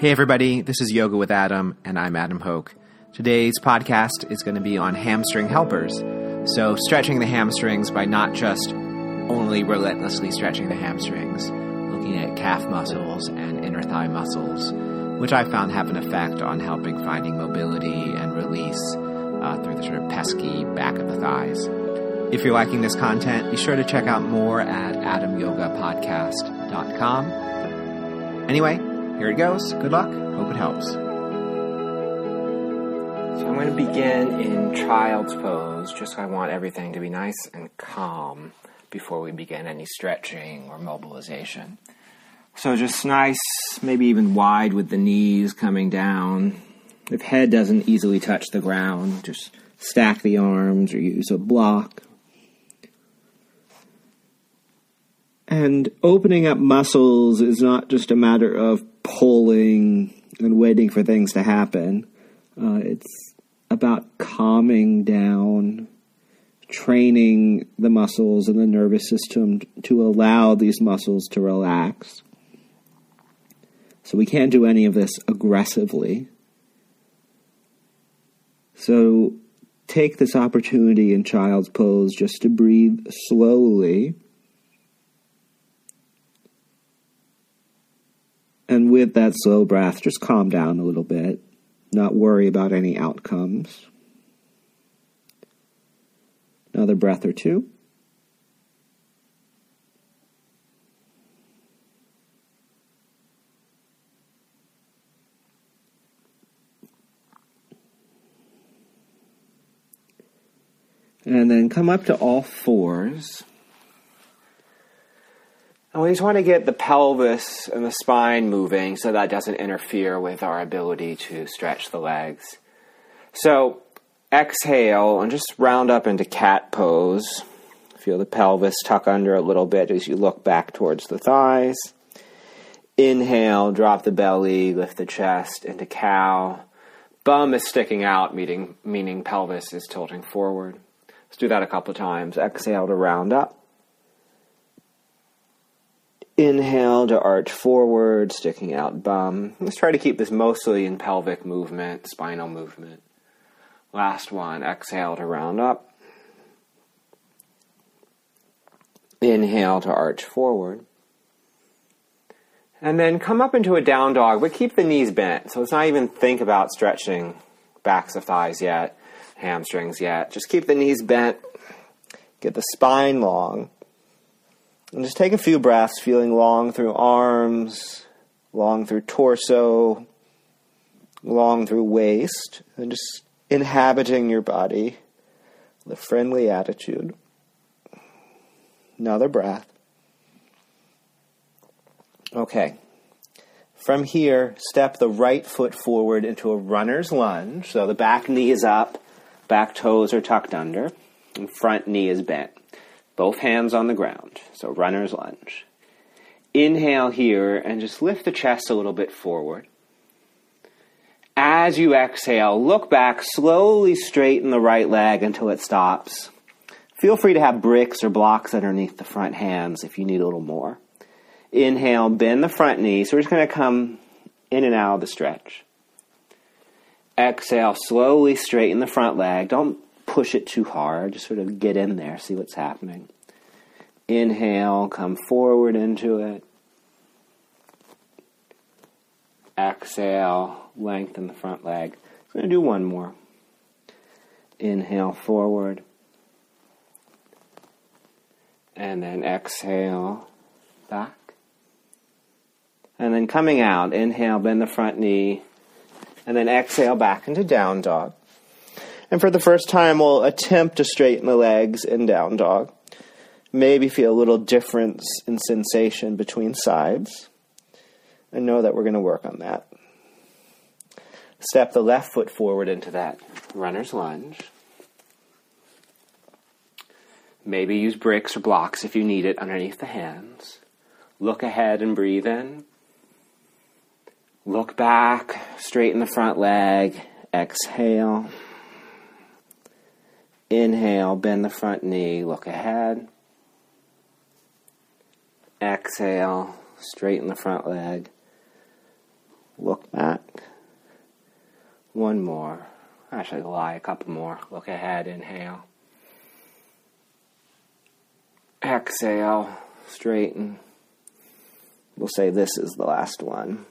Hey, everybody, this is Yoga with Adam, and I'm Adam Hoke. Today's podcast is going to be on hamstring helpers. So, stretching the hamstrings by not just only relentlessly stretching the hamstrings, looking at calf muscles and inner thigh muscles, which I found have an effect on helping finding mobility and release uh, through the sort of pesky back of the thighs. If you're liking this content, be sure to check out more at adamyogapodcast.com. Anyway, here it goes. Good luck. Hope it helps. So I'm going to begin in child's pose, just so I want everything to be nice and calm before we begin any stretching or mobilization. So just nice, maybe even wide with the knees coming down. If head doesn't easily touch the ground, just stack the arms or use a block. And opening up muscles is not just a matter of pulling and waiting for things to happen. Uh, it's about calming down, training the muscles and the nervous system to allow these muscles to relax. So we can't do any of this aggressively. So take this opportunity in child's pose just to breathe slowly And with that slow breath, just calm down a little bit, not worry about any outcomes. Another breath or two. And then come up to all fours. And we just want to get the pelvis and the spine moving so that doesn't interfere with our ability to stretch the legs. So exhale and just round up into cat pose. Feel the pelvis tuck under a little bit as you look back towards the thighs. Inhale, drop the belly, lift the chest into cow. Bum is sticking out, meaning, meaning pelvis is tilting forward. Let's do that a couple times. Exhale to round up. Inhale to arch forward, sticking out bum. Let's try to keep this mostly in pelvic movement, spinal movement. Last one, exhale to round up. Inhale to arch forward. And then come up into a down dog, but keep the knees bent. So let's not even think about stretching backs of thighs yet, hamstrings yet. Just keep the knees bent. Get the spine long. And just take a few breaths, feeling long through arms, long through torso, long through waist, and just inhabiting your body with a friendly attitude. Another breath. Okay. From here, step the right foot forward into a runner's lunge. So the back knee is up, back toes are tucked under, and front knee is bent both hands on the ground. So runner's lunge. Inhale here and just lift the chest a little bit forward. As you exhale, look back, slowly straighten the right leg until it stops. Feel free to have bricks or blocks underneath the front hands if you need a little more. Inhale, bend the front knee. So we're just going to come in and out of the stretch. Exhale, slowly straighten the front leg. Don't push it too hard. Just sort of get in there, see what's happening. Inhale, come forward into it. Exhale, lengthen the front leg. I'm going to do one more. Inhale forward. And then exhale back. And then coming out, inhale, bend the front knee. And then exhale back into down dog. And for the first time, we'll attempt to straighten the legs in down dog. Maybe feel a little difference in sensation between sides. And know that we're going to work on that. Step the left foot forward into that runner's lunge. Maybe use bricks or blocks if you need it underneath the hands. Look ahead and breathe in. Look back, straighten the front leg. Exhale. Inhale, bend the front knee, look ahead. Exhale, straighten the front leg. Look back. One more. Actually, lie a couple more. Look ahead. Inhale. Exhale. Straighten. We'll say this is the last one.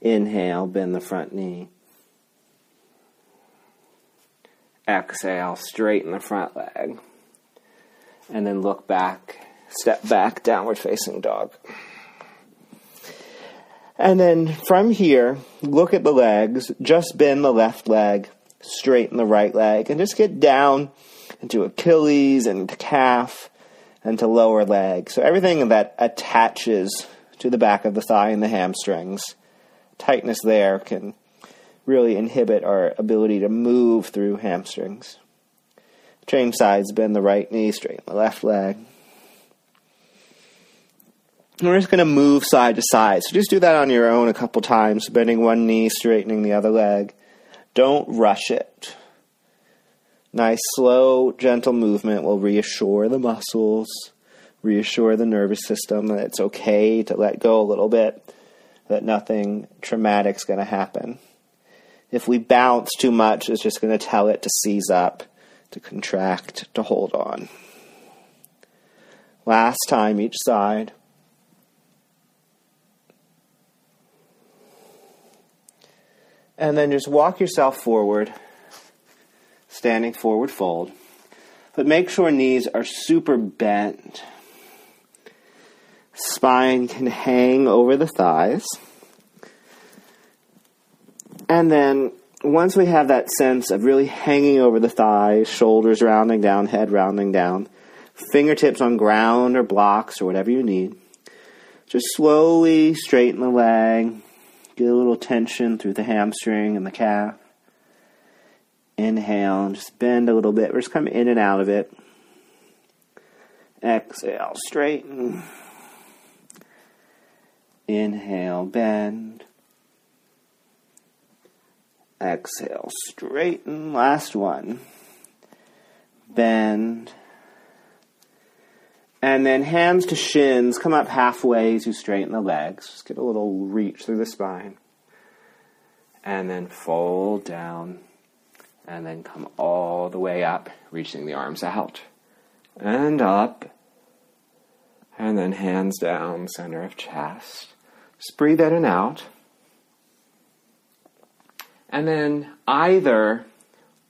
Inhale, bend the front knee. Exhale, straighten the front leg. And then look back, step back, downward facing dog. And then from here, look at the legs, just bend the left leg, straighten the right leg, and just get down into Achilles and calf and to lower leg. So everything that attaches to the back of the thigh and the hamstrings, tightness there can really inhibit our ability to move through hamstrings. Change sides, bend the right knee, straighten the left leg. we're just going to move side to side. So just do that on your own a couple times, bending one knee, straightening the other leg. Don't rush it. Nice, slow, gentle movement will reassure the muscles, reassure the nervous system that it's okay to let go a little bit, that nothing traumatic is going to happen. If we bounce too much, it's just going to tell it to seize up, to contract, to hold on. Last time each side. And then just walk yourself forward, standing forward fold. But make sure knees are super bent. Spine can hang over the thighs. And then once we have that sense of really hanging over the thighs, shoulders rounding down, head rounding down, fingertips on ground or blocks or whatever you need, just slowly straighten the leg, get a little tension through the hamstring and the calf. Inhale, just bend a little bit. We're just coming in and out of it. Exhale, straighten. Inhale, bend. Exhale, straighten. Last one. Bend. And then hands to shins, come up halfway as you straighten the legs. Just get a little reach through the spine. And then fold down. And then come all the way up, reaching the arms out. And up. And then hands down, center of chest. Just breathe in and out. And then either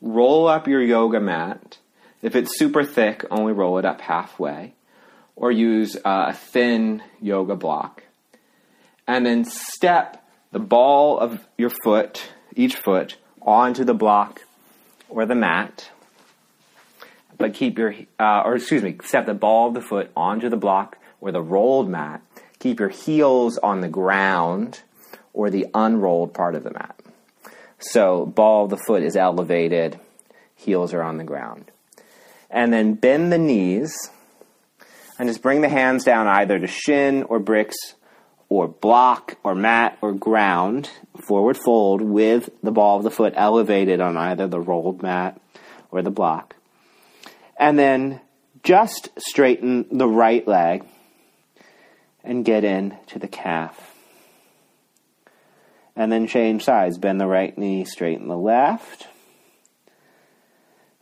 roll up your yoga mat. If it's super thick, only roll it up halfway. Or use a thin yoga block. And then step the ball of your foot, each foot, onto the block or the mat. But keep your, uh, or excuse me, step the ball of the foot onto the block or the rolled mat. Keep your heels on the ground or the unrolled part of the mat. So ball of the foot is elevated, heels are on the ground. And then bend the knees and just bring the hands down either to shin or bricks or block or mat or ground, forward fold with the ball of the foot elevated on either the rolled mat or the block. And then just straighten the right leg and get in to the calf and then change sides. Bend the right knee, straighten the left.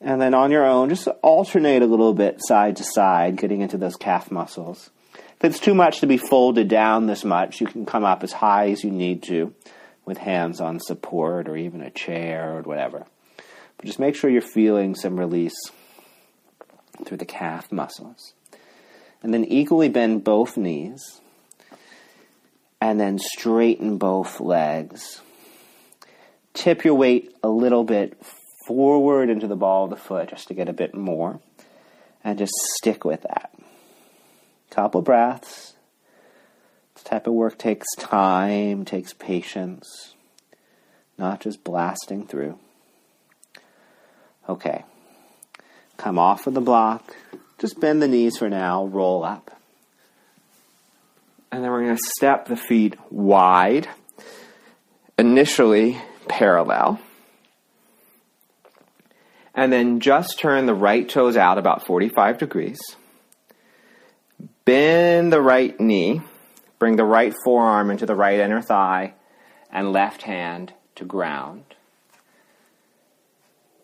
And then on your own, just alternate a little bit side to side, getting into those calf muscles. If it's too much to be folded down this much, you can come up as high as you need to with hands on support or even a chair or whatever. But just make sure you're feeling some release through the calf muscles. And then equally bend both knees and then straighten both legs. Tip your weight a little bit forward into the ball of the foot just to get a bit more, and just stick with that. Couple breaths. This type of work takes time, takes patience, not just blasting through. Okay. Come off of the block. Just bend the knees for now, roll up. And then we're going to step the feet wide, initially parallel. And then just turn the right toes out about 45 degrees. Bend the right knee. Bring the right forearm into the right inner thigh. and left hand to ground.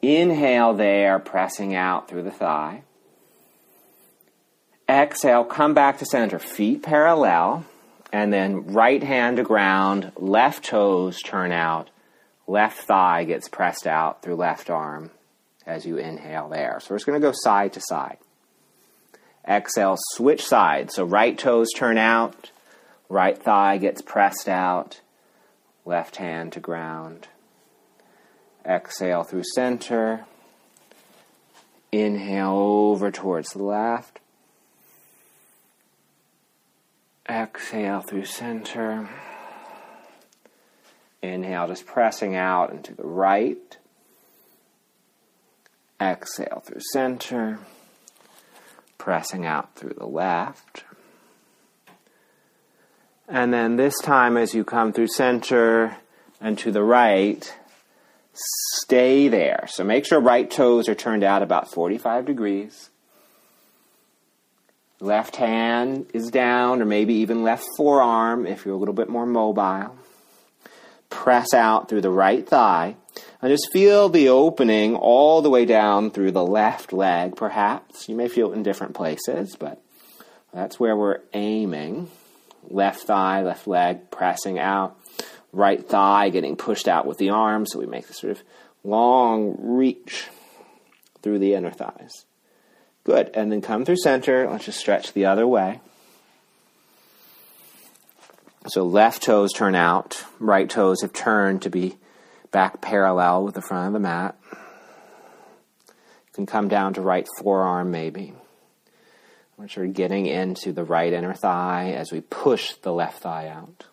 Inhale there, pressing out through the thigh. Exhale, come back to center, feet parallel, and then right hand to ground, left toes turn out, left thigh gets pressed out through left arm as you inhale there. So we're just going to go side to side. Exhale, switch sides. So right toes turn out, right thigh gets pressed out, left hand to ground. Exhale through center. Inhale over towards the left. Exhale through center. Inhale, just pressing out into the right. Exhale through center. Pressing out through the left. And then this time, as you come through center and to the right, stay there. So make sure right toes are turned out about 45 degrees. Left hand is down, or maybe even left forearm if you're a little bit more mobile. Press out through the right thigh. And just feel the opening all the way down through the left leg, perhaps. You may feel it in different places, but that's where we're aiming left thigh, left leg pressing out, right thigh getting pushed out with the arm, so we make this sort of long reach through the inner thighs. Good. And then come through center. Let's just stretch the other way. So left toes turn out, right toes have turned to be back parallel with the front of the mat. You can come down to right forearm maybe which are getting into the right inner thigh as we push the left thigh out.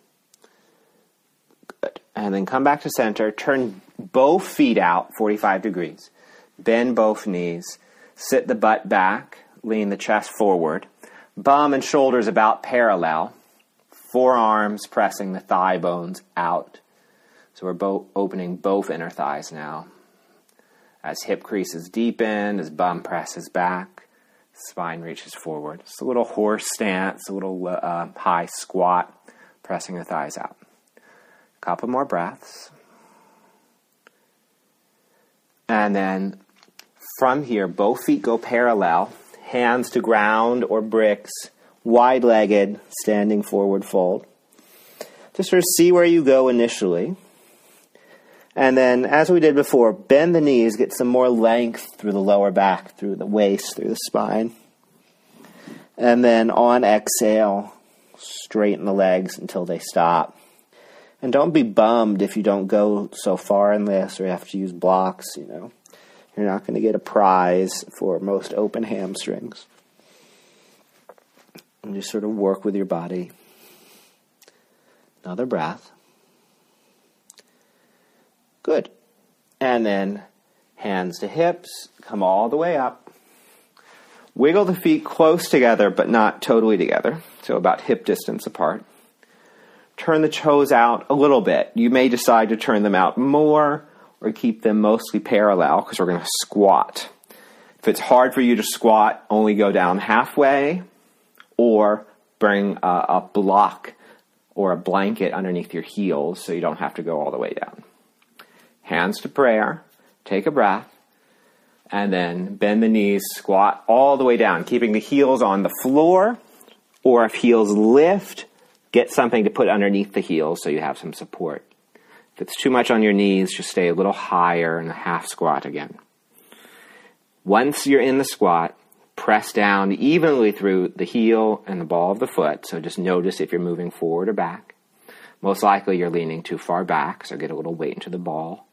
Good. And then come back to center. Turn both feet out 45 degrees. Bend both knees. Sit the butt back. Lean the chest forward. Bum and shoulders about parallel. Forearms pressing the thigh bones out. So we're both opening both inner thighs now. As hip creases deepen, as bum presses back spine reaches forward. It's a little horse stance, a little uh, high squat, pressing the thighs out. Couple more breaths. And then from here, both feet go parallel, hands to ground or bricks, wide legged, standing forward fold. Just sort of see where you go initially. And then, as we did before, bend the knees, get some more length through the lower back, through the waist, through the spine. And then on exhale, straighten the legs until they stop. And don't be bummed if you don't go so far in this or you have to use blocks, you know. You're not going to get a prize for most open hamstrings. And just sort of work with your body. Another breath. Good. And then hands to hips, come all the way up. Wiggle the feet close together, but not totally together, so about hip distance apart. Turn the toes out a little bit. You may decide to turn them out more or keep them mostly parallel because we're going to squat. If it's hard for you to squat, only go down halfway or bring a, a block or a blanket underneath your heels so you don't have to go all the way down hands to prayer, take a breath, and then bend the knees, squat all the way down, keeping the heels on the floor, or if heels lift, get something to put underneath the heels so you have some support. If it's too much on your knees, just stay a little higher in a half squat again. Once you're in the squat, press down evenly through the heel and the ball of the foot, so just notice if you're moving forward or back. Most likely you're leaning too far back, so get a little weight into the ball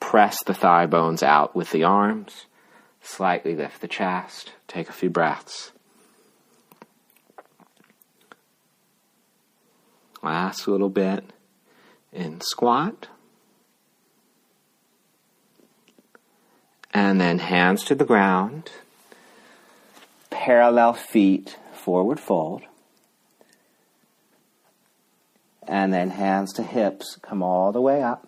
press the thigh bones out with the arms, slightly lift the chest, take a few breaths. Last little bit in squat. And then hands to the ground, parallel feet, forward fold. And then hands to hips, come all the way up.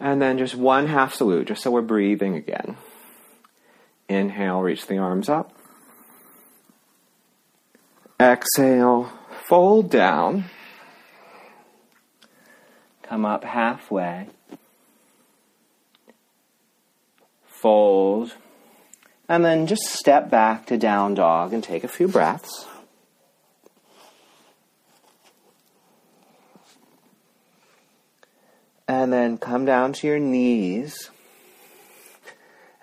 And then just one half salute, just so we're breathing again. Inhale, reach the arms up. Exhale, fold down. Come up halfway, fold, and then just step back to down dog and take a few breaths. And then come down to your knees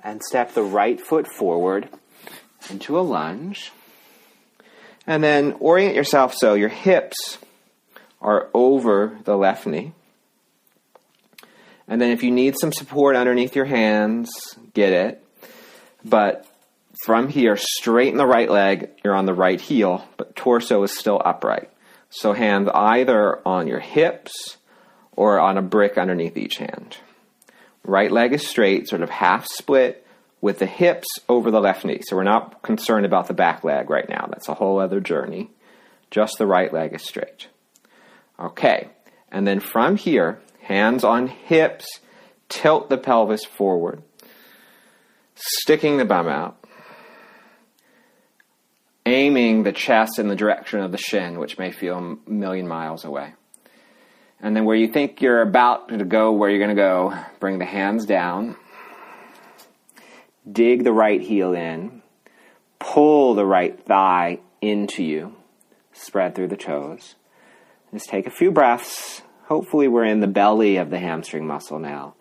and step the right foot forward into a lunge. And then orient yourself so your hips are over the left knee. And then if you need some support underneath your hands, get it. But from here, straighten the right leg, you're on the right heel, but torso is still upright. So hands either on your hips or on a brick underneath each hand. Right leg is straight, sort of half split, with the hips over the left knee. So we're not concerned about the back leg right now. That's a whole other journey. Just the right leg is straight. Okay. And then from here, hands on hips, tilt the pelvis forward, sticking the bum out, aiming the chest in the direction of the shin, which may feel a million miles away. And then where you think you're about to go, where you're going to go, bring the hands down dig the right heel in, pull the right thigh into you, spread through the toes. Just take a few breaths. Hopefully, we're in the belly of the hamstring muscle now.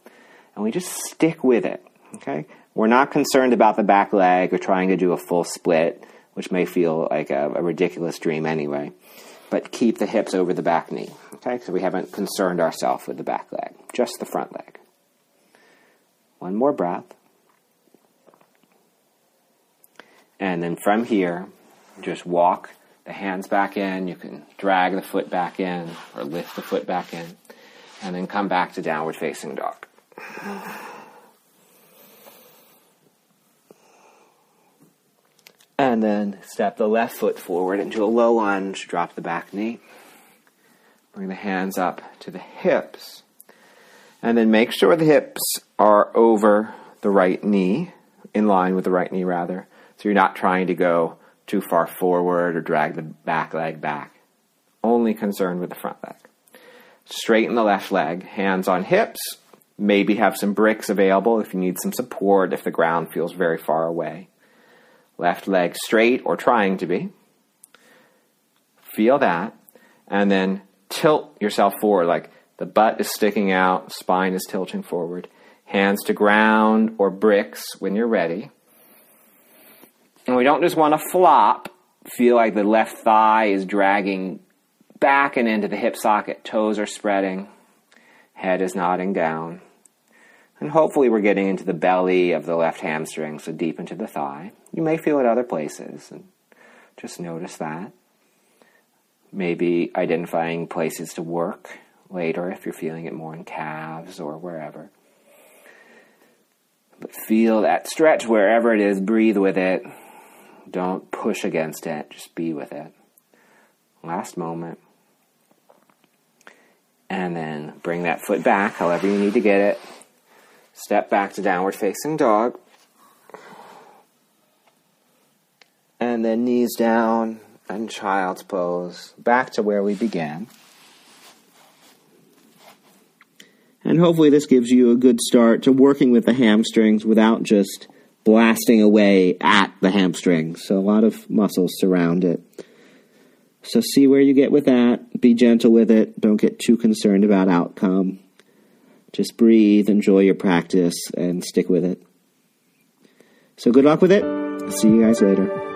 And we just stick with it. Okay? We're not concerned about the back leg or trying to do a full split, which may feel like a, a ridiculous dream anyway. But keep the hips over the back knee. Okay? So we haven't concerned ourselves with the back leg, just the front leg. One more breath. And then from here, just walk the hands back in. You can drag the foot back in or lift the foot back in. And then come back to downward facing dog. And then step the left foot forward into a low lunge, drop the back knee. Bring the hands up to the hips. And then make sure the hips are over the right knee, in line with the right knee rather. So you're not trying to go too far forward or drag the back leg back. Only concerned with the front leg. Straighten the left leg, hands on hips. Maybe have some bricks available if you need some support if the ground feels very far away. Left leg straight or trying to be. Feel that. And then tilt yourself forward like the butt is sticking out, spine is tilting forward. Hands to ground or bricks when you're ready. And we don't just want to flop, feel like the left thigh is dragging back and into the hip socket. Toes are spreading, head is nodding down. And hopefully, we're getting into the belly of the left hamstring, so deep into the thigh. You may feel it other places, and just notice that. Maybe identifying places to work later if you're feeling it more in calves or wherever. But feel that stretch wherever it is, breathe with it. Don't push against it, just be with it. Last moment. And then bring that foot back, however you need to get it. Step back to downward facing dog. And then knees down and child's pose, back to where we began. And hopefully, this gives you a good start to working with the hamstrings without just blasting away at the hamstring. So a lot of muscles surround it. So see where you get with that. Be gentle with it. Don't get too concerned about outcome. Just breathe, enjoy your practice, and stick with it. So good luck with it. See you guys later.